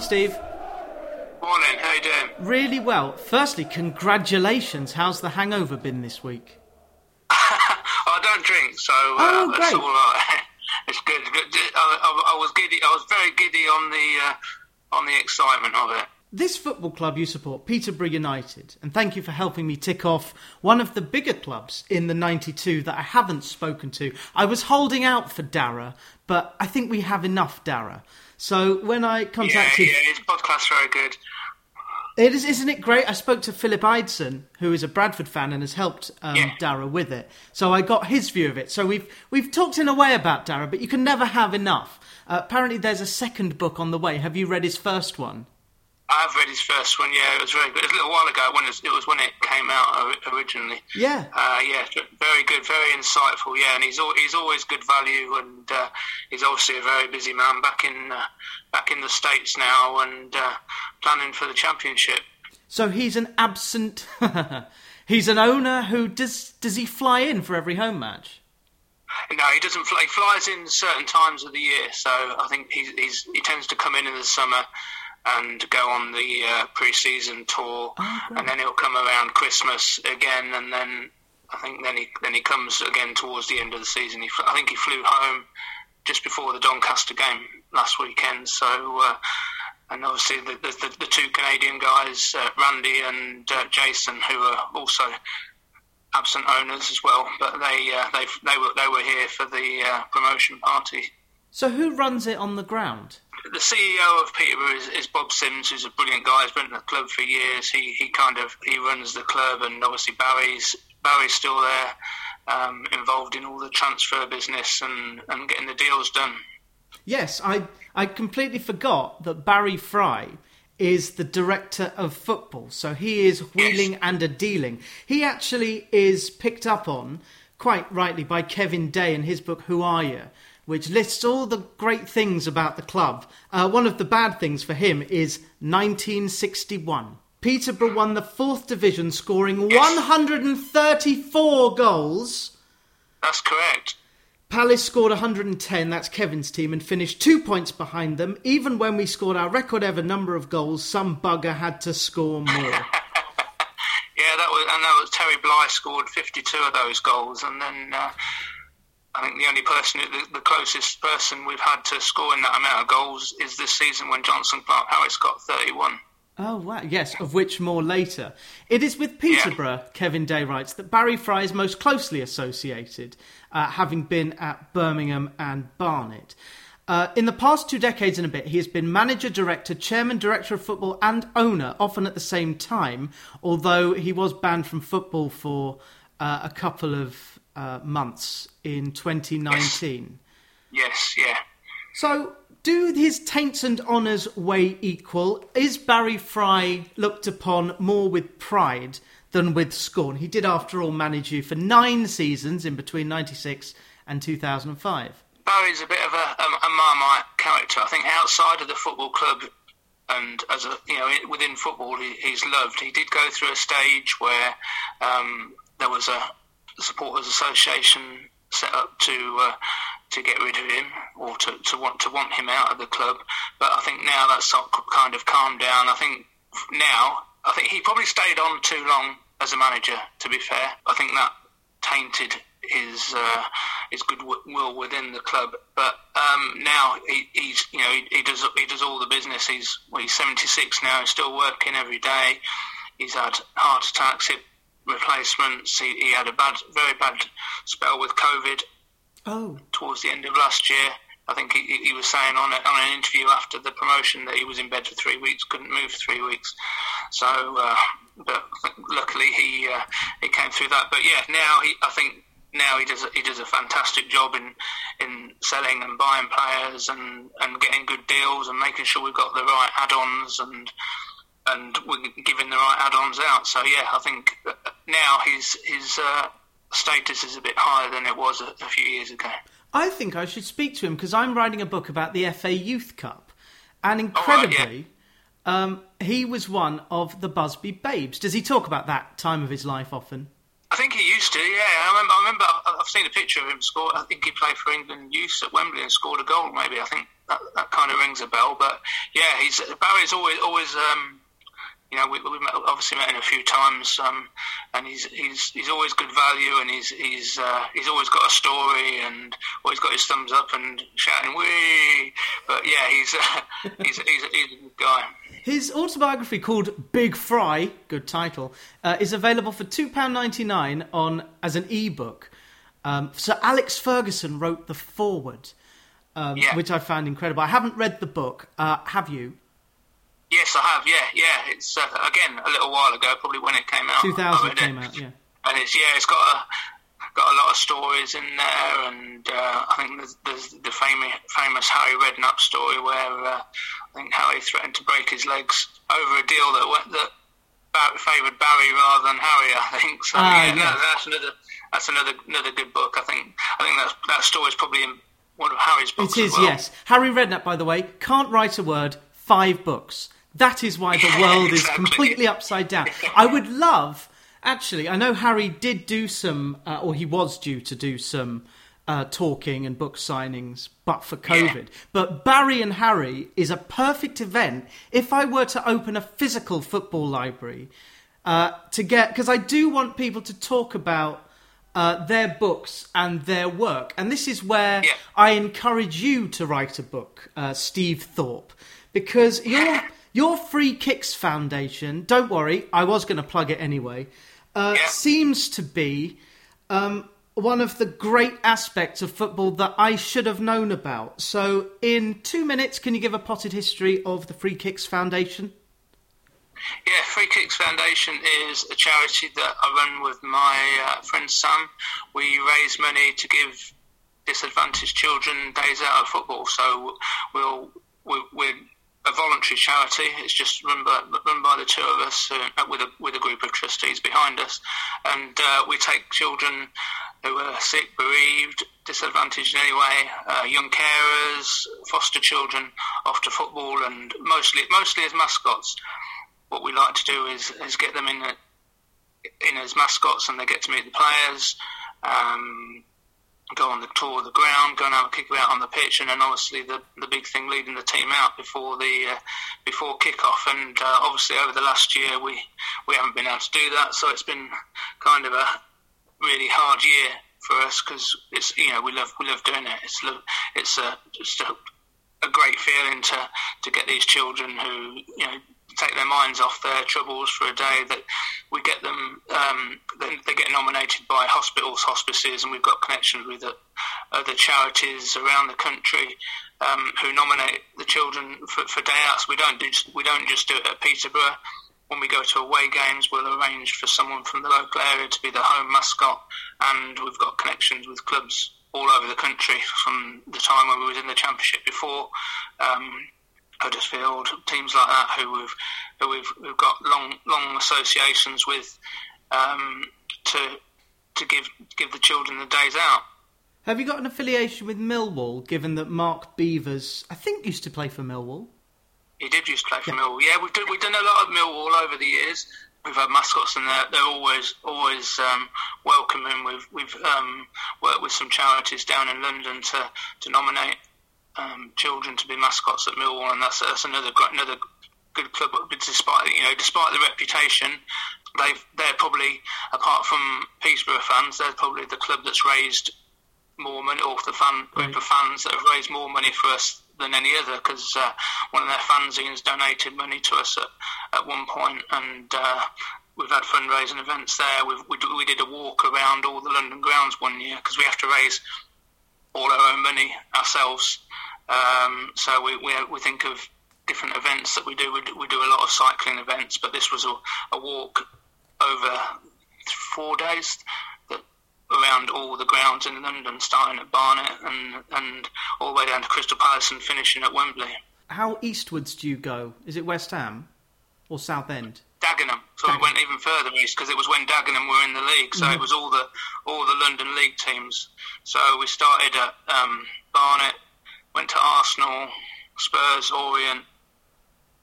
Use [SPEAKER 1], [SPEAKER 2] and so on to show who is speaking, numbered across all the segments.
[SPEAKER 1] Steve.
[SPEAKER 2] Morning, how you doing?
[SPEAKER 1] Really well. Firstly, congratulations. How's the hangover been this week?
[SPEAKER 2] I don't drink, so uh,
[SPEAKER 1] Oh,
[SPEAKER 2] that's
[SPEAKER 1] great.
[SPEAKER 2] all right. It's good. good. I, I, I was giddy. I was very giddy on the uh, on the excitement of it.
[SPEAKER 1] This football club you support, Peterborough United, and thank you for helping me tick off one of the bigger clubs in the 92 that I haven't spoken to. I was holding out for Darragh, but I think we have enough Darragh. So when I contacted
[SPEAKER 2] yeah. yeah His podcast's very good.
[SPEAKER 1] It is, isn't it great? I spoke to Philip Eidson, who is a Bradford fan and has helped um,
[SPEAKER 2] Yeah.
[SPEAKER 1] Darragh with it. So I got his view of it. So we've we've talked in a way about Darragh, but you can never have enough. Uh, apparently, there's a second book on the way. Have you read his first one?
[SPEAKER 2] I have read his first one. Yeah, it was very good. It was a little while ago when it was, it was when it came out originally.
[SPEAKER 1] Yeah.
[SPEAKER 2] Uh, yeah, very good, very insightful. Yeah, and he's al- he's always good value, and uh, he's obviously a very busy man back in uh, back in the states now, and uh, planning for the championship.
[SPEAKER 1] So he's an absent. he's an owner who does does he fly in for every home match?
[SPEAKER 2] No, he doesn't fly. He flies in certain times of the year, so I think he's, he's he tends to come in in the summer and go on the uh, pre-season tour,
[SPEAKER 1] Oh,
[SPEAKER 2] and then he'll come around Christmas again, and then I think then he then he comes again towards the end of the season. He I think he flew home just before the Doncaster game last weekend, so. Uh, and obviously, the, the, the, the two Canadian guys, uh, Randy and uh, Jason, who are also absent owners as well, but they uh, they they were they were here for the uh, promotion party.
[SPEAKER 1] So who runs it on the ground?
[SPEAKER 2] The CEO of Peterborough is, is Bob Symns, who's a brilliant guy. He's been at the club for years. He he kind of he runs the club, and obviously Barry's Barry's still there, um, involved in all the transfer business and, and getting the deals done.
[SPEAKER 1] Yes, I I completely forgot that Barry Fry is the director of football. So he is wheeling and a dealing. He actually is picked up on quite rightly by Kevin Day in his book Who Are You, which lists all the great things about the club. Uh, one of the bad things for him is 1961. Peterborough won the fourth division, scoring 134 goals.
[SPEAKER 2] That's correct.
[SPEAKER 1] Palace scored 110, that's Kevin's team, and finished two points behind them. Even when we scored our record ever number of goals, some bugger had to score more.
[SPEAKER 2] Yeah, that was and that was Terry Bly scored 52 of those goals, and then uh, I think the only person, the, the closest person we've had to scoring that amount of goals is this season when Jonson Clarke-Harris got 31.
[SPEAKER 1] oh, wow. Yes, of which more later. It is with Peterborough, Kevin Day writes, that Barry Fry is most closely associated, uh, having been at Birmingham and Barnet. Uh, in the past two decades and a bit, he has been manager, director, chairman, director of football, and owner, often at the same time, although he was banned from football for uh, a couple of uh, months in 2019.
[SPEAKER 2] Yes, yeah.
[SPEAKER 1] So, do his taints and honours weigh equal? Is Barry Fry looked upon more with pride than with scorn? He did, after all, manage you for nine seasons in between 96 and 2005.
[SPEAKER 2] Barry's a bit of a, a, a marmite character. I think outside of the football club and as a you know within football, he, he's loved. He did go through a stage where um, there was a supporters association set up to uh, to get rid of him or to, to want to want him out of the club. But I think now that's kind of calmed down. I think now I think he probably stayed on too long as a manager. To be fair, I think that tainted his uh, his goodwill within the club. But um, now he, he's you know he, he does he does all the business. He's well, he's 76 now. He's still working every day. He's had heart attacks, replacements. He, he had a bad, very bad spell with COVID
[SPEAKER 1] Oh,
[SPEAKER 2] towards the end of last year. I think he, he was saying on, a, on an interview after the promotion that he was in bed for three weeks, couldn't move for three weeks. So, uh, but luckily he uh, he came through that. But yeah, now he I think now he does a, he does a fantastic job in in selling and buying players and, and getting good deals and making sure we've got the right add-ons and and we're giving the right add-ons out. So yeah, I think now his his uh, status is a bit higher than it was a, a few years ago.
[SPEAKER 1] I think I should speak to him because I'm writing a book about the FA Youth Cup. And
[SPEAKER 2] Oh,
[SPEAKER 1] incredibly, um, he was one of the Busby Babes. Does he talk about that time of his life often?
[SPEAKER 2] I think he used to. Yeah, I remember. I remember I've seen a picture of him score. I think he played for England youth at Wembley and scored a goal. Maybe I think that, that kind of rings a bell. But yeah, he's Barry's always always. Um, you know, we, have obviously met him a few times, um, and he's he's he's always good value, and he's he's uh, he's always got a story, and always got his thumbs up and shouting "wee." But yeah, he's uh, he's, he's, he's a good guy.
[SPEAKER 1] His autobiography called Big Fry, good title, uh, is available for two pound ninety nine on as an ebook. Um, so Alex Ferguson wrote the foreword, um, yeah. which I found incredible. I haven't read the book. Uh, have you?
[SPEAKER 2] Yes, I have. Yeah, yeah. It's uh, again a little while ago, probably when it came out.
[SPEAKER 1] Two thousand came it. out. Yeah.
[SPEAKER 2] And it's yeah, it's got a got a lot of stories in there, and uh, I think there's, there's, the famous famous Harry Redknapp story where uh, I think Harry threatened to break his legs over a deal that went, that favoured Barry rather than Harry. I think so. Uh, yeah, yeah. that's another that's another another good book. I think I think that that story is probably in one of Harry's books.
[SPEAKER 1] It is,
[SPEAKER 2] well.
[SPEAKER 1] yes. Harry Redknapp, by the way, can't write a word. Five books. That is why the world is completely upside down. I would love, actually, I know Harry did do some, uh, or he was due to do some uh, talking and book signings, but for COVID. But Barry and Harry is a perfect event if I were to open a physical football library uh, to get, because I do want people to talk about. Uh, their books and their work. And this is where yeah. I encourage you to write a book, uh, Steve Thorpe, because you're your Free Kicks Foundation, don't worry, I was going to plug it anyway, uh, yeah. seems to be um, one of the great aspects of football that I should have known about. So, in two minutes, can you give a potted history of the Free Kicks Foundation?
[SPEAKER 2] Yeah, Free Kicks Foundation is a charity that I run with my uh, friend Sam. We raise money to give disadvantaged children days out of football. So we'll we're a voluntary charity. It's just run by run by the two of us uh, with a with a group of trustees behind us, and uh, we take children who are sick, bereaved, disadvantaged in any way, uh, young carers, foster children off to football, and mostly mostly as mascots. What we like to do is is get them in. A, in as mascots, and they get to meet the players. Um, go on the tour of the ground, go and have a kick about on the pitch, and then obviously the the big thing leading the team out before the uh, before kick-off. And uh, obviously over the last year we we haven't been able to do that, so it's been kind of a really hard year for us because it's you know we love we love doing it. It's it's a just a, a great feeling to to get these children who you know take their minds off their troubles for a day. That we get them, um, they, they, get nominated by hospitals, hospices, and we've got connections with other charities around the country um, who nominate the children for, for day outs. We don't do, we don't just do it at Peterborough. When we go to away games, we'll arrange for someone from the local area to be the home mascot, and we've got connections with clubs all over the country from the time when we was in the championship before. Um, Huddersfield, teams like that who we've who we've, we've got long long associations with um, to to give give the children the days out.
[SPEAKER 1] Have you got an affiliation with Millwall? Given that Mark Beevers, I think, used to play for Millwall.
[SPEAKER 2] He did used to play for yeah. Millwall. Yeah, we've done, we've done a lot of Millwall over the years. We've had mascots, and they're, they're always always um, welcoming. We've we've um, worked with some charities down in London to to nominate um, children to be mascots at Millwall, and that's that's another another good club. Despite you know, despite the reputation, they they're probably apart from Peterborough fans, they're probably the club that's raised more money, or the fan group of fans that have raised more money for us than any other. Because uh, one of their fanzines donated money to us at, at one point, and uh, we've had fundraising events there. We've, we, we did a walk around all the London grounds one year because we have to raise all our own money ourselves. Um, so we, we, we think of different events that we do. We, do. we do a lot of cycling events, but this was a, a walk over four days that, around all the grounds in London, starting at Barnet and, and all the way down to Crystal Palace and finishing at Wembley.
[SPEAKER 1] How eastwards do you go? Is it West Ham or Southend?
[SPEAKER 2] Dagenham. So Dagenham. we went even further east because it was when Dagenham were in the league. So mm-hmm. it was all the all the London league teams. So we started at um, Barnet, went to Arsenal, Spurs, Orient.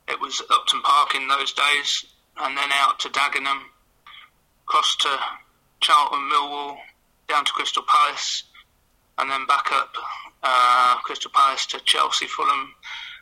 [SPEAKER 2] It was Upton Park in those days, and then out to Dagenham, across to Charlton, Millwall, down to Crystal Palace, and then back up uh, Crystal Palace to Chelsea, Fulham,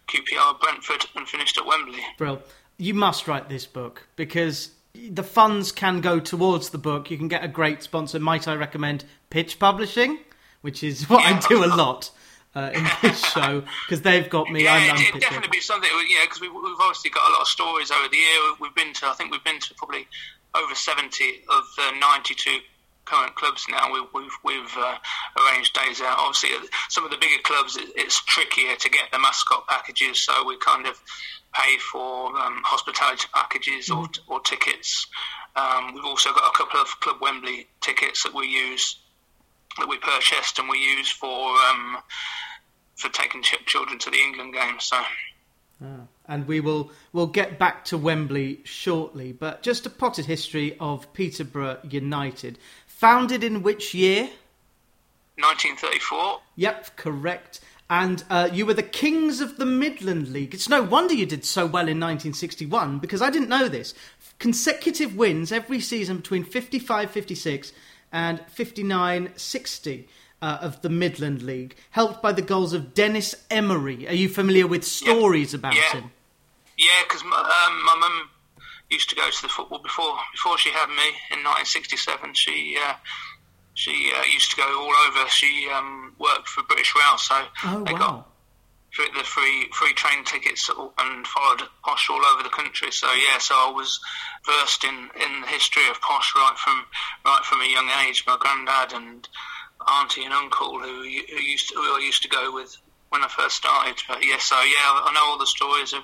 [SPEAKER 2] QPR, Brentford, and finished at Wembley.
[SPEAKER 1] Brill, you must write this book because the funds can go towards the book. You can get a great sponsor. Might I recommend Pitch Publishing, which is what
[SPEAKER 2] Yeah.
[SPEAKER 1] I do a lot uh, in this show because they've got me.
[SPEAKER 2] Yeah,
[SPEAKER 1] I'm,
[SPEAKER 2] it,
[SPEAKER 1] I'm
[SPEAKER 2] it'd definitely be something. You know, because we, we've obviously got a lot of stories over the year. We've been to, I think we've been to probably over seventy of the ninety-two current clubs now. We, we've we've uh, arranged days out. Obviously, uh, some of the bigger clubs, it, it's trickier to get the mascot packages, so we kind of pay for um, hospitality packages or, or tickets. Um, we've also got a couple of Club Wembley tickets that we use that we purchased and we use for um, for taking ch- children to the England game. So
[SPEAKER 1] and we will we'll get back to Wembley shortly. But just a potted history of Peterborough United, founded in which year?
[SPEAKER 2] 1934.
[SPEAKER 1] Yep, correct. And uh, you were the kings of the Midland League. It's no wonder you did so well in 1961 because I didn't know this. Consecutive wins every season between 55 56 and 59 60 uh, of the Midland League, helped by the goals of Dennis Emery. Are you familiar with stories about
[SPEAKER 2] Yeah.
[SPEAKER 1] him?
[SPEAKER 2] Yeah, because my, um, my mum used to go to the football before before she had me in 1967. She uh, she uh, used to go all over. She um, worked for British Rail, so
[SPEAKER 1] Oh,
[SPEAKER 2] they
[SPEAKER 1] wow.
[SPEAKER 2] got the free free train tickets and followed Posh all over the country. So yeah, so I was versed in, in the history of Posh right from right from a young age. My granddad and auntie and uncle who, who used to, who I used to go with when I first started. But yeah, so yeah, I know all the stories of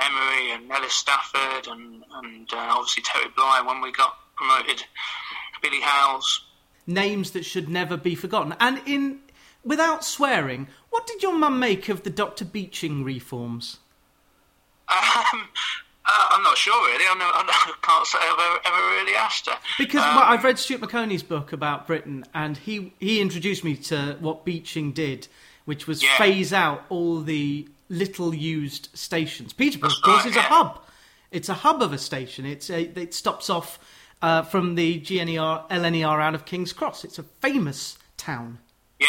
[SPEAKER 2] Emery and Ellis Stafford and and uh, obviously Terry Bly when we got promoted. Billy Howes.
[SPEAKER 1] Names that should never be forgotten. And in without swearing, what did your mum make of the Dr. Beeching reforms?
[SPEAKER 2] Um, uh, I'm not sure really. I, know, I can't say I've ever, ever really asked her.
[SPEAKER 1] Because
[SPEAKER 2] Um,
[SPEAKER 1] well, I've read Stuart Maconie's book about Britain, and he he introduced me to what Beeching did, which was
[SPEAKER 2] Yeah.
[SPEAKER 1] phase out all the little used stations. Peterborough, of course,
[SPEAKER 2] right,
[SPEAKER 1] is a hub. It's a hub of a station. It's a, it stops off uh, from the GNER LNER out of King's Cross. It's a famous town.
[SPEAKER 2] yeah,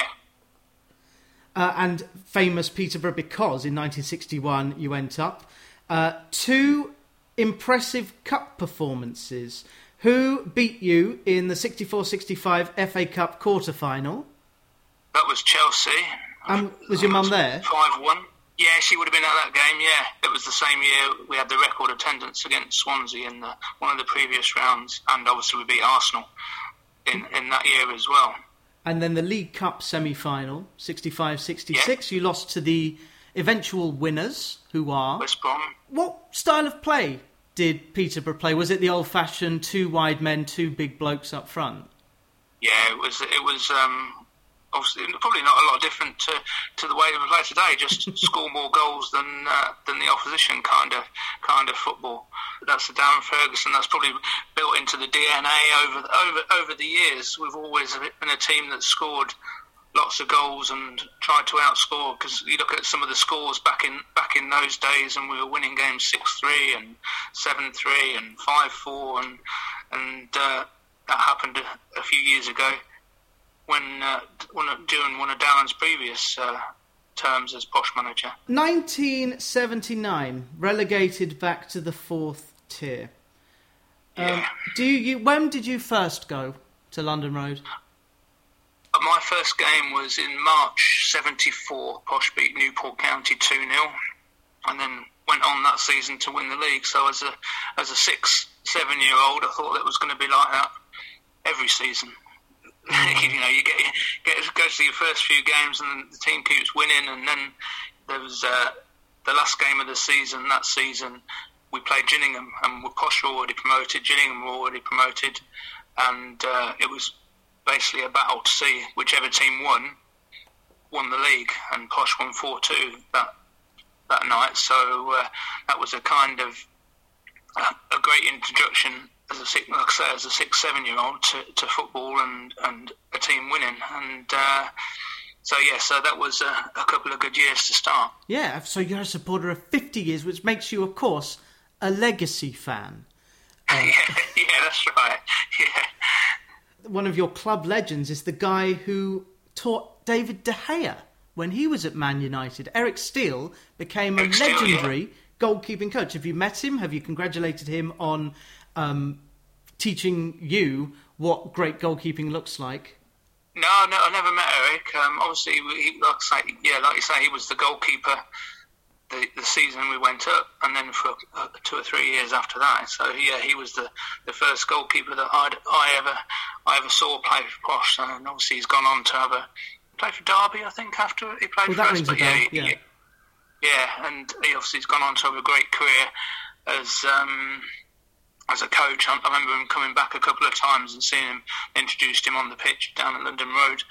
[SPEAKER 1] uh, and famous Peterborough because in 1961 you went up. Uh, two impressive cup performances. Who beat you in the 64 65 FA Cup quarter final?
[SPEAKER 2] that was Chelsea.
[SPEAKER 1] Um, was your mum there?
[SPEAKER 2] Five one. Yeah, she would have been at that game. Yeah, it was the same year we had the record attendance against Swansea in the, one of the previous rounds, and obviously we beat Arsenal in in that year as well.
[SPEAKER 1] And then the League Cup semi final, 65 66. You lost to the eventual winners, who are.
[SPEAKER 2] West Brom.
[SPEAKER 1] What style of play did Peterborough play? Was it the old fashioned two wide men, two big blokes up front?
[SPEAKER 2] Yeah, it was. It was um, obviously probably not a lot different to, to the way we play today. Just score more goals than uh, than the opposition kind of kind of football. That's the Darren Ferguson. That's probably built into the DNA over over over the years. We've always been a team that scored lots of goals and tried to outscore. Because you look at some of the scores back in back in those days, and we were winning games six three and seven three and five four, and and uh, that happened a, a few years ago when uh, one of, during one of Darren's previous uh, terms as posh manager.
[SPEAKER 1] 1979, relegated back to the fourth tier. Um,
[SPEAKER 2] Yeah.
[SPEAKER 1] do you? When did you first go to London Road?
[SPEAKER 2] My first game was in March '74. Posh beat Newport County two 0 and then went on that season to win the league. So as a as a six seven year old, I thought it was going to be like that every season. you know, you get get go to your first few games, and the team keeps winning, and then there was uh, the last game of the season. That season, we played Gillingham, and Posh were already promoted. Gillingham were already promoted, and uh, it was basically a battle to see whichever team won won the league, and Posh won four two that that night. So uh, that was a kind of a, a great introduction as a six, like I say, as a six seven year old to, to football and, and a team winning, and uh, so yeah, so that was a, a couple of good years to start.
[SPEAKER 1] Yeah, so you're a supporter of 50 years, which makes you, of course, a legacy fan.
[SPEAKER 2] yeah, yeah, that's right. Yeah.
[SPEAKER 1] One of your club legends is the guy who taught David De Gea when he was at Man United. Eric Steele became a
[SPEAKER 2] Eric Steele,
[SPEAKER 1] legendary
[SPEAKER 2] yeah.
[SPEAKER 1] goalkeeping coach. Have you met him? Have you congratulated him on um, teaching you what great goalkeeping looks like?
[SPEAKER 2] No, no, I never met Eric. Um, obviously, he, like I say, yeah, like you say, he was the goalkeeper the, the season we went up, and then for uh, two or three years after that. So yeah, he was the, the first goalkeeper that I'd, I ever I ever saw play for Posh, and obviously he's gone on to have a play for Derby, I think, after he played
[SPEAKER 1] Well,
[SPEAKER 2] for us. But yeah,
[SPEAKER 1] bell, yeah.
[SPEAKER 2] yeah, and he obviously has gone on to have a great career as um, as a coach. I, I remember him coming back a couple of times and seeing him introduced him on the pitch down at London Road,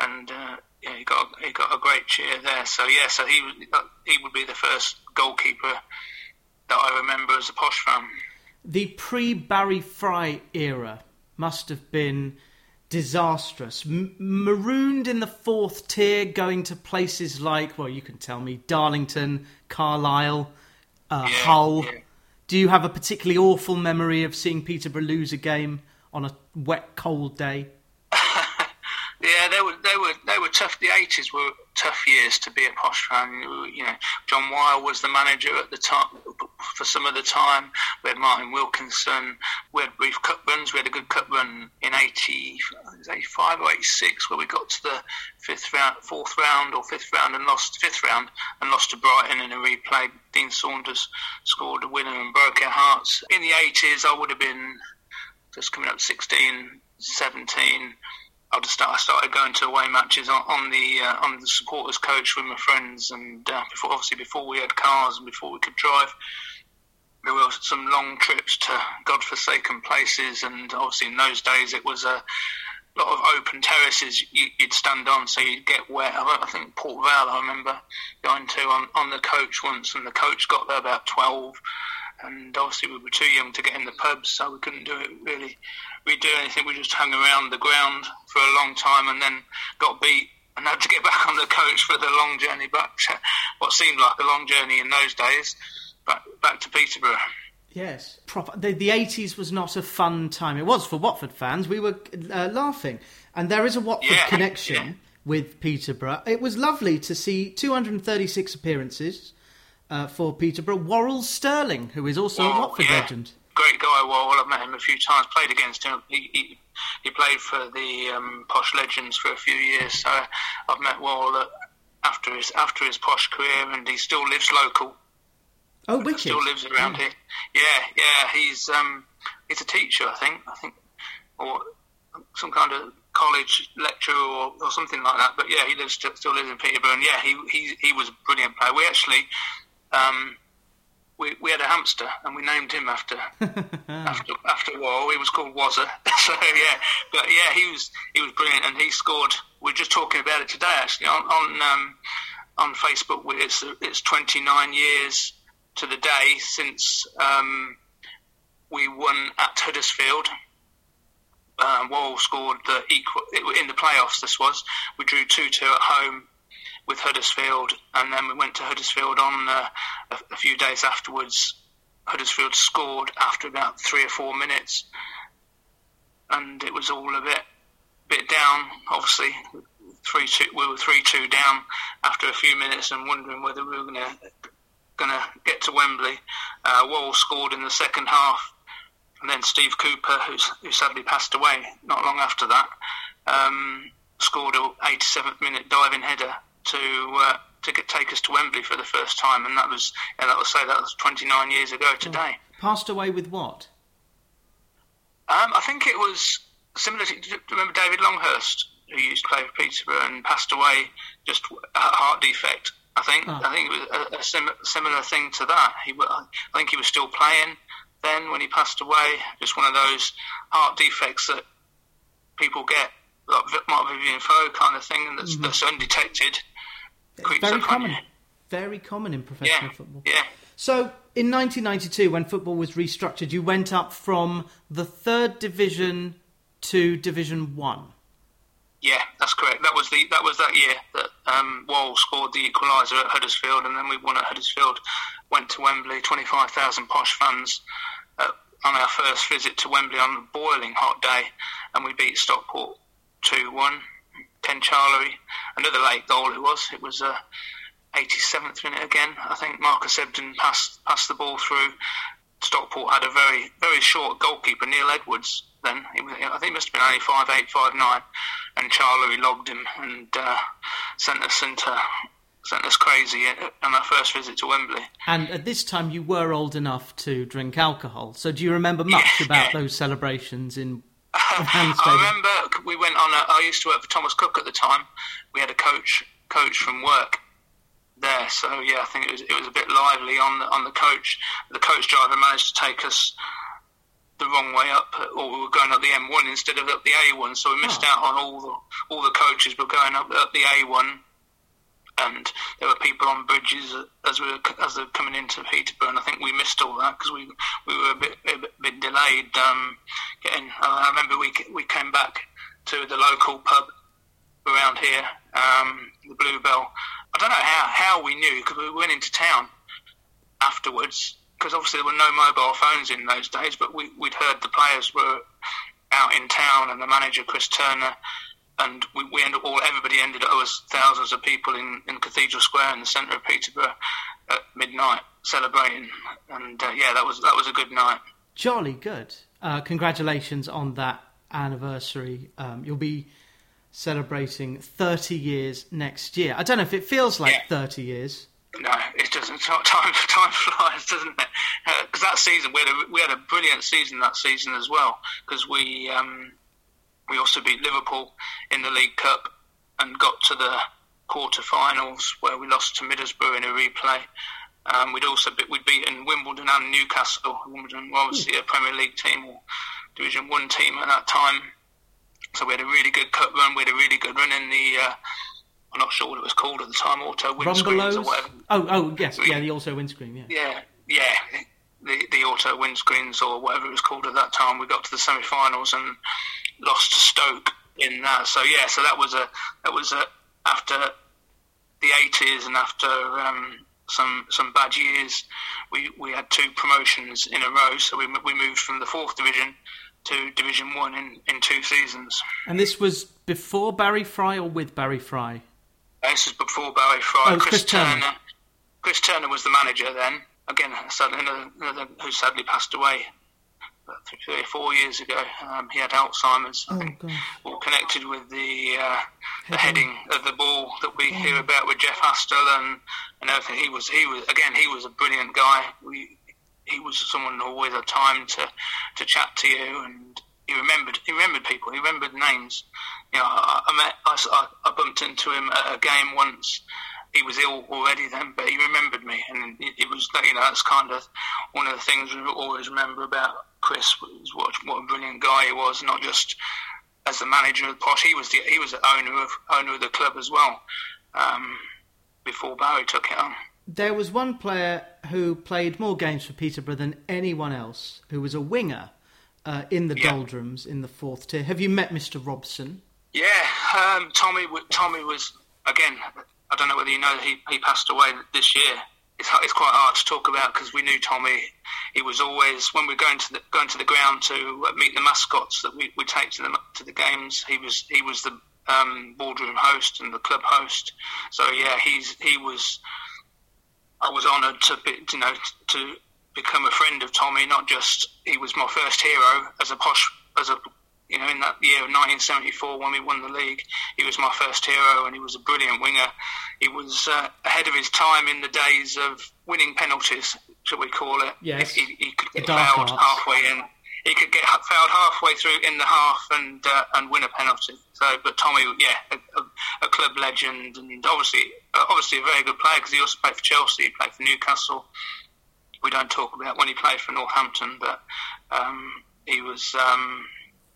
[SPEAKER 2] and uh, yeah, he got he got a great cheer there. So yeah, so he uh, he would be the first goalkeeper that I remember as a posh fan.
[SPEAKER 1] The pre Barry Fry era must have been disastrous. M- marooned in the fourth tier, going to places like, well, you can tell me, Darlington, Carlisle, uh,
[SPEAKER 2] Yeah,
[SPEAKER 1] Hull.
[SPEAKER 2] yeah.
[SPEAKER 1] Do you have a particularly awful memory of seeing Peterborough lose a game on a wet, cold day?
[SPEAKER 2] Yeah, they were they were tough. The eighties were tough years to be a posh fan. You know, John Wile was the manager at the time for some of the time. We had Martin Wilkinson. We had brief cup runs. We had a good cup run in 80, 85 or eighty six, where we got to the fifth round, fourth round or fifth round and lost fifth round and lost to Brighton in a replay. Dean Saunders scored a winner and broke our hearts. In the eighties, I would have been just coming up 16, 17. I just I started going to away matches on, on the uh, on the supporters coach with my friends, and uh, before obviously before we had cars and before we could drive, there were some long trips to godforsaken places, and obviously in those days it was a lot of open terraces you, you'd stand on, so you'd get wet. I, I think Port Vale, I remember going to on, on the coach once, and the coach got there about twelve, and obviously we were too young to get in the pubs, so we couldn't do it really. We do anything. We just hung around the ground for a long time, and then got beat. And had to get back on the coach for the long journey back. To what seemed like a long journey in those days, back back to Peterborough.
[SPEAKER 1] Yes, proper. The, the 80s was not a fun time. It was for Watford fans. We were uh, laughing. And there is a Watford
[SPEAKER 2] Yeah,
[SPEAKER 1] connection
[SPEAKER 2] yeah.
[SPEAKER 1] with Peterborough. It was lovely to see 236 appearances uh, for Peterborough. Worrell Sterling, who is also a Watford
[SPEAKER 2] yeah.
[SPEAKER 1] legend.
[SPEAKER 2] Great guy. Well, well, I've met him a few times. Played against him. He, he, he played for the um, Posh Legends for a few years. So I've met uh, after his after his Posh career, and he still lives local.
[SPEAKER 1] Oh, wicked.
[SPEAKER 2] Still lives around here. Yeah, yeah. He's um, he's a teacher, I think. I think, or some kind of college lecturer or, or something like that. But yeah, he lives still, still lives in Peterborough, and yeah, he he he was a brilliant player. We actually. Um, we, we had a hamster and we named him after after after war. He was called Wazza. so yeah, but yeah, he was he was brilliant and he scored. We are just talking about it today actually on on um, on Facebook. It's it's 29 years to the day since um, we won at Huddersfield. Uh, Wall scored the equal in the playoffs. This was we drew two two at home with Huddersfield, and then we went to Huddersfield on uh, a, a few days afterwards. Huddersfield scored after about three or four minutes, and it was all a bit bit down. Obviously, three two we were three two down after a few minutes, and wondering whether we were going to going to get to Wembley. Uh, Wall scored in the second half, and then Steve Cooper, who sadly passed away not long after that, um, scored a 87th minute diving header to uh, to get, take us to Wembley for the first time, and that was yeah, that was say that was 29 years ago today.
[SPEAKER 1] Passed away with what?
[SPEAKER 2] Um, I think it was similar. To, do you remember David Longhurst, who used to play for Peterborough and passed away just a heart defect. I think
[SPEAKER 1] Ah.
[SPEAKER 2] I think it was a, a sim- similar thing to that. He, I think he was still playing then when he passed away. Just one of those heart defects that people get, like Marc-Vivien Foé kind of thing, and that's, that's undetected.
[SPEAKER 1] Very common. Very common in professional
[SPEAKER 2] Yeah,
[SPEAKER 1] football.
[SPEAKER 2] yeah.
[SPEAKER 1] So, in 1992, when football was restructured, you went up from the third division to Division One.
[SPEAKER 2] Yeah, that's correct. That was the that was that year that um, Wall scored the equaliser at Huddersfield, and then we won at Huddersfield. Went to Wembley, twenty five thousand posh fans uh, on our first visit to Wembley on a boiling hot day, and we beat Stockport two one. Ken Charlery, another late goal it was. It was a 87th minute again. I think Marcus Ebdon passed passed the ball through. Stockport had a very very short goalkeeper, Neil Edwards. Then I think it must have been only five eight five nine, and Charlery logged him and uh, sent us into sent us crazy on our first visit to Wembley.
[SPEAKER 1] And at this time, you were old enough to drink alcohol. So do you remember much yeah, about yeah. those celebrations in
[SPEAKER 2] I remember we went on. A, I used to work for Thomas Cook at the time. We had a coach coach from work there, so yeah, I think it was it was a bit lively on the on the coach. The coach driver managed to take us the wrong way up, or we were going up the M1 instead of up the A1, so we missed oh. out on all the all the coaches were going up up the A1 and there were people on bridges as we were as they were coming into Peterborough, and I think we missed all that because we we were a bit a bit, delayed um, getting. I remember we we came back to the local pub around here, um, the Bluebell. I don't know how how we knew because we went into town afterwards because obviously there were no mobile phones in those days, but we we'd heard the players were out in town and the manager Chris Turner and we, we ended all everybody ended up was thousands of people in, in Cathedral Square in the centre of Peterborough at midnight celebrating, and uh, yeah, that was that was a good night.
[SPEAKER 1] Jolly good. Uh, congratulations on that anniversary. Um, you'll be celebrating 30 years next year. I don't know if it feels like yeah. 30 years.
[SPEAKER 2] No, it doesn't. Time time flies, doesn't it? Because uh, that season we had a we had a brilliant season that season as well. Because we um, we also beat Liverpool in the League Cup and got to the quarter-finals where we lost to Middlesbrough in a replay. Um, we'd also be, we'd beaten Wimbledon and Newcastle. Wimbledon were obviously a Premier League team or Division One team at that time. So we had a really good cup run. We had a really good run in the. Uh, I'm not sure what it was called at the time. Auto windscreens or whatever.
[SPEAKER 1] Oh, oh yes, yeah, the auto windscreen. Yeah.
[SPEAKER 2] Yeah, yeah. The the auto windscreens or whatever it was called at that time. We got to the semi-finals and lost to Stoke in that. So yeah, so that was a that was a after the eighties and after um, some some bad years, we, we had two promotions in a row. So we we moved from the fourth division to Division One in, in two seasons.
[SPEAKER 1] And this was before Barry Fry or with Barry Fry?
[SPEAKER 2] This was before Barry Fry. Oh, Chris, Chris Turner. Turner. Chris Turner was the manager then. Again, another, another who sadly passed away three or four years ago. Um, he had Alzheimer's, I oh, think, all connected with the uh, the heading of the ball that we oh. hear about with Jeff Astle and, and everything. He was he was again he was a brilliant guy. We he was someone always had time to to chat to you and he remembered he remembered people he remembered names. You know, I, I met I, I bumped into him at a game once he was ill already then, but he remembered me, and it, it was you know that's kind of one of the things we always remember about Chris was what what a brilliant guy he was, not just as the manager of Posh, he was the he was the owner of owner of the club as well. Um, before Barry took it on.
[SPEAKER 1] There was one player who played more games for Peterborough than anyone else, who was a winger uh, in the yeah. doldrums in the fourth tier. Have you met Mr. Robson?
[SPEAKER 2] Yeah, um, Tommy. Tommy was again I don't know whether you know he, he passed away this year. It's, it's quite hard to talk about because we knew Tommy. He was always when we were going to the, going to the ground to uh, meet the mascots that we we take to the to the games. He was he was the um, boardroom host and the club host. So yeah, he's he was. I was honoured to be, you know to become a friend of Tommy. Not just he was my first hero as a posh as a you know, in that year of 1974 when we won the league, he was my first hero and he was a brilliant winger. He was uh, ahead of his time in the days of winning penalties, shall we call it.
[SPEAKER 1] Yes.
[SPEAKER 2] He, he could get fouled halfway in. He could get fouled halfway through in the half and uh, and win a penalty. So, but Tommy, yeah, a, a, club legend and obviously uh, obviously a very good player because he also played for Chelsea, he played for Newcastle. We don't talk about when he played for Northampton, but um, he was. Um,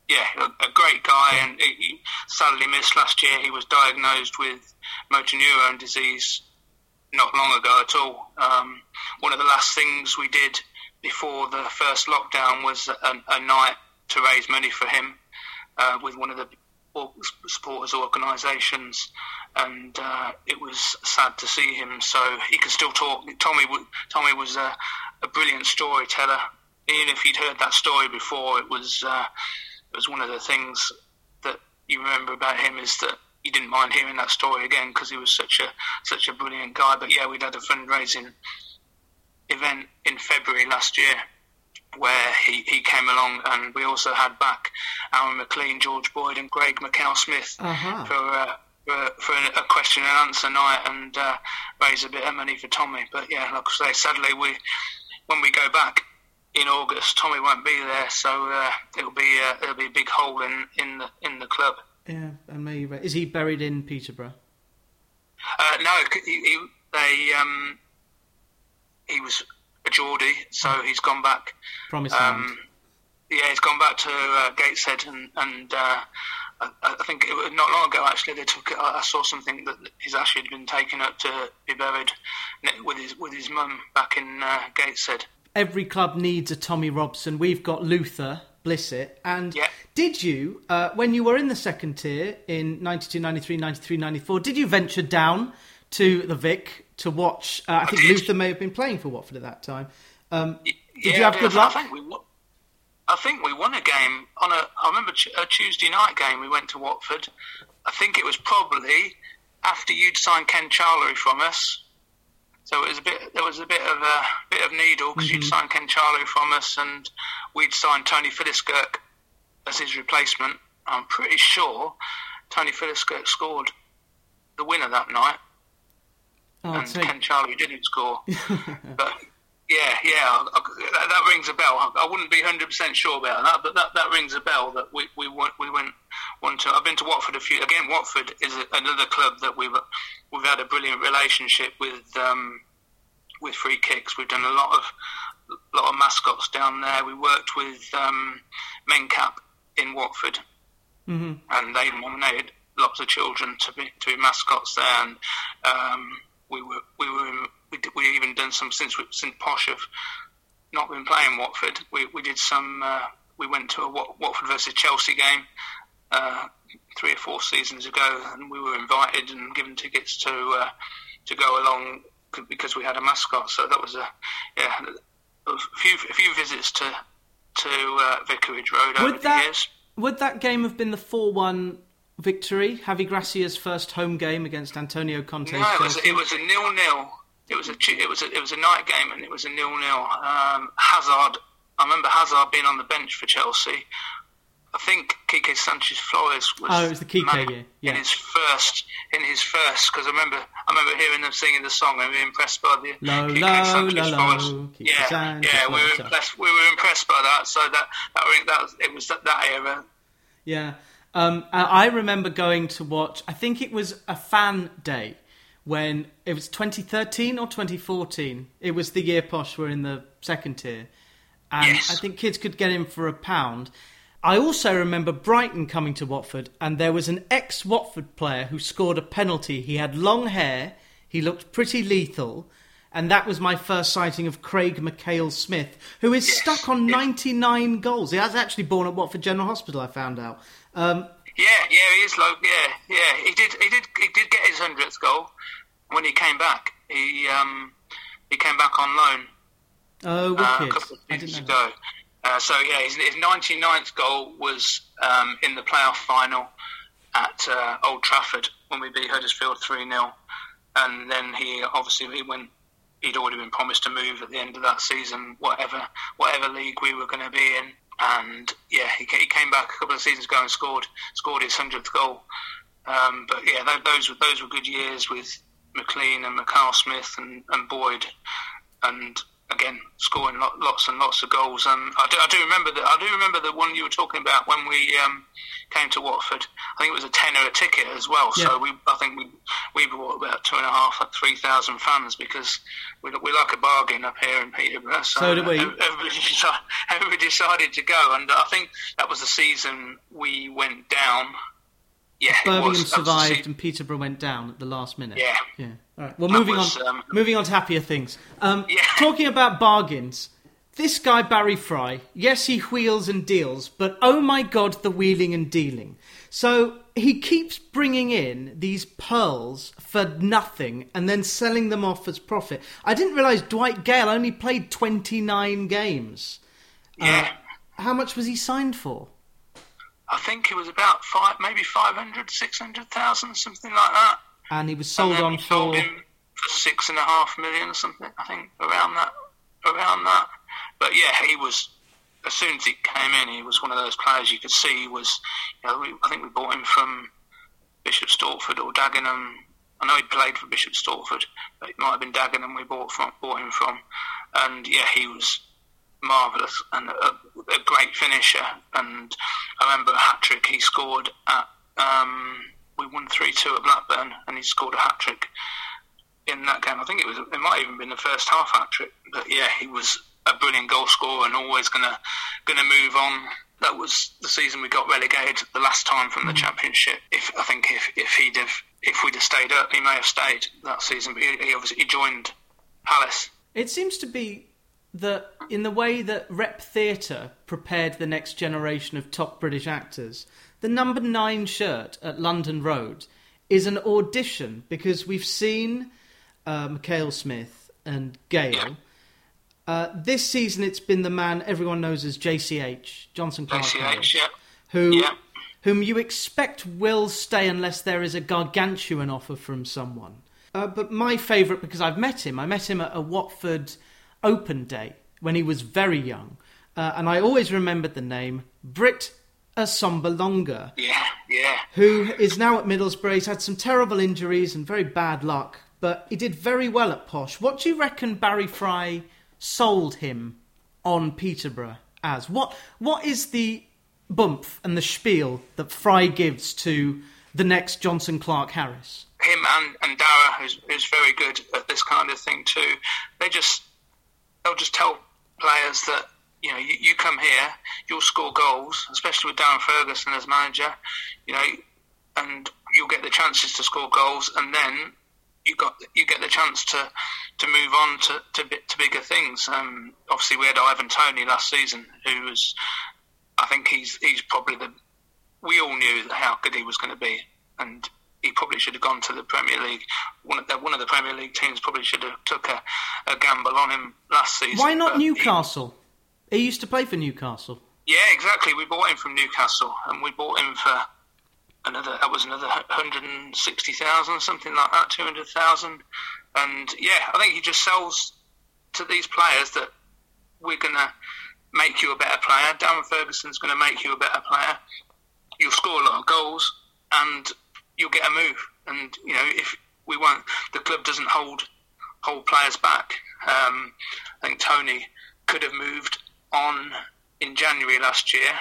[SPEAKER 2] yeah, a, a, great guy, and he sadly missed last year. He was diagnosed with motor neurone disease not long ago at all. Um, one of the last things we did before the first lockdown was a, a night to raise money for him uh, with one of the supporters organisations, and uh, it was sad to see him. So he could still talk. Tommy, Tommy was a, a brilliant storyteller. Even if he'd heard that story before, it was. Uh, was one of the things that you remember about him is that you didn't mind hearing that story again because he was such a such a brilliant guy. But yeah, we'd had a fundraising event in February last year where he, he came along, and we also had back Aaron McLean, George Boyd, and Craig Mackail-Smith
[SPEAKER 1] uh-huh.
[SPEAKER 2] for. Uh, for, for a question and answer night and uh, raise a bit of money for Tommy. But yeah, like I say, sadly we when we go back in August, Tommy won't be there, so uh, it'll be uh, it'll be a big hole in, in the in the club.
[SPEAKER 1] Yeah, and maybe is he buried in Peterborough?
[SPEAKER 2] Uh, no, he, he, they um, he was a Geordie, so he's gone back.
[SPEAKER 1] Promised um,
[SPEAKER 2] Yeah, he's gone back to uh, Gateshead, and, and uh, I, I, think it was not long ago actually they took. I saw something that he's actually been taken up to be buried with his with his mum back in uh, Gateshead.
[SPEAKER 1] Every club needs a Tommy Robson. We've got Luther Blissett. And
[SPEAKER 2] yeah.
[SPEAKER 1] did you, uh, when you were in the second tier in 92, 93, 93, 94, did you venture down to the Vic to watch? Uh, I think I Luther may have been playing for Watford at that time. Um, did
[SPEAKER 2] yeah,
[SPEAKER 1] you have good luck?
[SPEAKER 2] I think, we, won, I think we won a game on a. I remember a Tuesday night game. We went to Watford. I think it was probably after you'd signed Ken Charlery from us. So it was a bit. There was a bit of a bit of needle because mm-hmm. you'd signed Ken Charlery from us, and we'd signed Tony Philliskirk as his replacement. I'm pretty sure Tony Philliskirk scored the winner that night, oh, and Ken Charlery didn't score. but yeah, yeah, I, I, that, that, rings a bell. I, I wouldn't be hundred percent sure about that, but that, that rings a bell. That we we went we went one to. I've been to Watford a few. Again, Watford is another club that we've we've had a brilliant relationship with um, with free kicks. We've done a lot of lot of mascots down there. We worked with um, Mencap in Watford,
[SPEAKER 1] mm-hmm.
[SPEAKER 2] and they nominated lots of children to be to be mascots there, and um, we were we were. In, we we even done some since we, since Posh have not been playing Watford. We we did some. Uh, we went to a Watford versus Chelsea game uh, three or four seasons ago, and we were invited and given tickets to uh, to go along because we had a mascot. So that was a yeah a few a few visits to to uh, Vicarage Road would over
[SPEAKER 1] that,
[SPEAKER 2] the years.
[SPEAKER 1] Would that game have been the four one victory? Javi Gracia's first home game against Antonio Conte.
[SPEAKER 2] No, it was, it was a nil nil it was a it was a, it was a night game and it was a nil nil. Um, Hazard, I remember Hazard being on the bench for Chelsea. I think Quique Sanchez Flores was.
[SPEAKER 1] Oh, it was the Quique, yeah. yeah.
[SPEAKER 2] In his first, in his first, because I remember, I remember hearing them singing the song and we were impressed by the
[SPEAKER 1] low, Quique low, Sanchez low, Flores. Low,
[SPEAKER 2] yeah, Sanchez yeah, we were impressed. We were impressed by that. So that that, that was, it was that, that era.
[SPEAKER 1] Yeah, um, I remember going to watch. I think it was a fan day when it was 2013 or 2014. It was the year Posh were in the second tier, and
[SPEAKER 2] yes.
[SPEAKER 1] I think kids could get in for a pound. I also remember Brighton coming to Watford, and there was an ex Watford player who scored a penalty. He had long hair, he looked pretty lethal, and that was my first sighting of Craig Mackail-Smith, who is yes. stuck on 99 goals. He has actually born at Watford General Hospital, I found out. Um,
[SPEAKER 2] yeah, yeah, he is like yeah, yeah. He did, he did, he did get his hundredth goal when he came back. He um, he came back on loan.
[SPEAKER 1] Oh, uh,
[SPEAKER 2] a couple of seasons ago. Uh, so yeah, his, his 99th goal was um, in the playoff final at uh, Old Trafford when we beat Huddersfield three 0 and then he obviously he went. He'd already been promised to move at the end of that season, whatever whatever league we were going to be in. And yeah, he, he came back a couple of seasons ago and scored scored his hundredth goal. Um, but yeah, those were those were good years with McLean and Mackail-Smith and, and Boyd, and again scoring lots and lots of goals. Um, I do, I do remember that. I do remember the one you were talking about when we um, came to Watford. I think it was a tenner a ticket as well. Yeah. So we, I think we we brought about two and a half, three thousand fans because we, we like a bargain up here in Peterborough. So,
[SPEAKER 1] so did we.
[SPEAKER 2] Everybody decided, everybody decided to go, and I think that was the season we went down yeah,
[SPEAKER 1] Birmingham survived and Peterborough went down at the last minute.
[SPEAKER 2] Yeah,
[SPEAKER 1] yeah. All right. Well, moving was, on. Um, moving on to happier things. Um, yeah. Talking about bargains. This guy Barry Fry, yes, he wheels and deals, but oh my god, the wheeling and dealing. So he keeps bringing in these pearls for nothing and then selling them off as profit. I didn't realise Dwight Gayle only played 29 games.
[SPEAKER 2] Yeah.
[SPEAKER 1] Uh, how much was he signed for?
[SPEAKER 2] I think it was about five, maybe 500, 600,000, something like that.
[SPEAKER 1] And he was sold on for sold
[SPEAKER 2] for six and a half million or something. I think around that, around that. But yeah, he was. As soon as he came in, he was one of those players you could see was. You know, we, I think we bought him from Bishop Stortford or Dagenham. I know he played for Bishop Stortford, but it might have been Dagenham we bought from, bought him from. And yeah, he was marvellous and a, a, great finisher. And I remember a hat trick he scored at. Um, we won three two at Blackburn, and he scored a hat trick in that game. I think it was. It might even been the first half hat trick. But yeah, he was a brilliant goal scorer and always gonna gonna move on. That was the season we got relegated the last time from the mm. championship. If I think if if he'd have if we'd have stayed up, he may have stayed that season. But he, he obviously he joined Palace.
[SPEAKER 1] It seems to be that in the way that Rep Theatre prepared the next generation of top British actors, the number nine shirt at London Road is an audition because we've seen uh, Mackail-Smith and Gayle. Uh, this season, it's been the man everyone knows as JCH, Jonson Clarke
[SPEAKER 2] JCH, yeah.
[SPEAKER 1] who,
[SPEAKER 2] yeah.
[SPEAKER 1] whom you expect will stay unless there is a gargantuan offer from someone. Uh, but my favourite, because I've met him, I met him at a Watford Open Day when he was very young, uh, and I always remembered the name Britt Assombalonga.
[SPEAKER 2] Yeah, yeah.
[SPEAKER 1] Who is now at Middlesbrough. He's had some terrible injuries and very bad luck but he did very well at Posh. What do you reckon Barry Fry sold him on Peterborough as? What What is the bump and the spiel that Fry gives to the next Johnson Clark Harris?
[SPEAKER 2] Him and, and Darragh, who's, who's very good at this kind of thing too, they just they'll just tell players that you know you, you come here, you'll score goals, especially with Darren Ferguson as manager, you know, and you'll get the chances to score goals, and then you got you get the chance to to move on to to, to bigger things. Um, obviously, we had Ivan Toney last season, who was, I think he's he's probably the. We all knew how good he was going to be, and he probably should have gone to the Premier League. One of the, one of the Premier League teams probably should have took a, a gamble on him last season.
[SPEAKER 1] Why not Newcastle? He, he used to play for Newcastle.
[SPEAKER 2] Yeah, exactly. We bought him from Newcastle, and we bought him for another that was another 160,000 something like that 200,000 and yeah I think he just sells to these players that we're going to make you a better player Darren Ferguson's going to make you a better player you'll score a lot of goals and you'll get a move and you know if we won't the club doesn't hold hold players back um, I think Toney could have moved on in January last year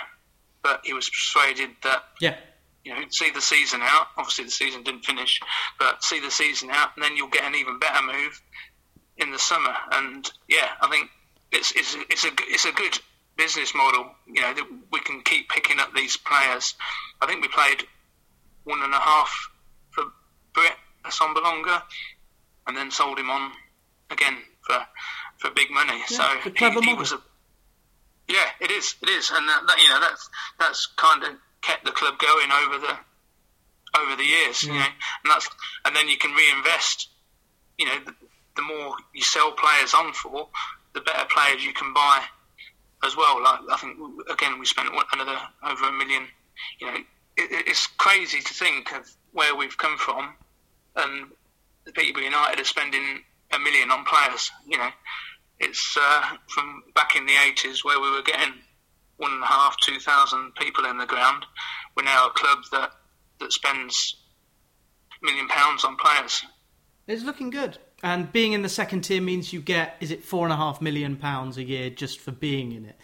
[SPEAKER 2] but he was persuaded that
[SPEAKER 1] yeah
[SPEAKER 2] you know, see the season out. Obviously, the season didn't finish, but see the season out, and then you'll get an even better move in the summer. And yeah, I think it's it's it's a it's a good business model. You know, that we can keep picking up these players. I think we played one and a half for Britt Assombalonga, and then sold him on again for for big money. Yeah, so he, he was a yeah, it is, it is, and that, that you know that's that's kind of kept the club going over the over the years. You know, and that's and then you can reinvest. You know, the, the more you sell players on for, the better players you can buy as well. Like I think again, we spent another over a million. You know, it, it's crazy to think of where we've come from, and the Peterborough United are spending a million on players. You know, it's uh, from back in the eighties where we were getting one and a half, two thousand people in the ground. We're now a club that that spends a million pounds on players.
[SPEAKER 1] It's looking good. And being in the second tier means you get is it four and a half million pounds a year just for being in it.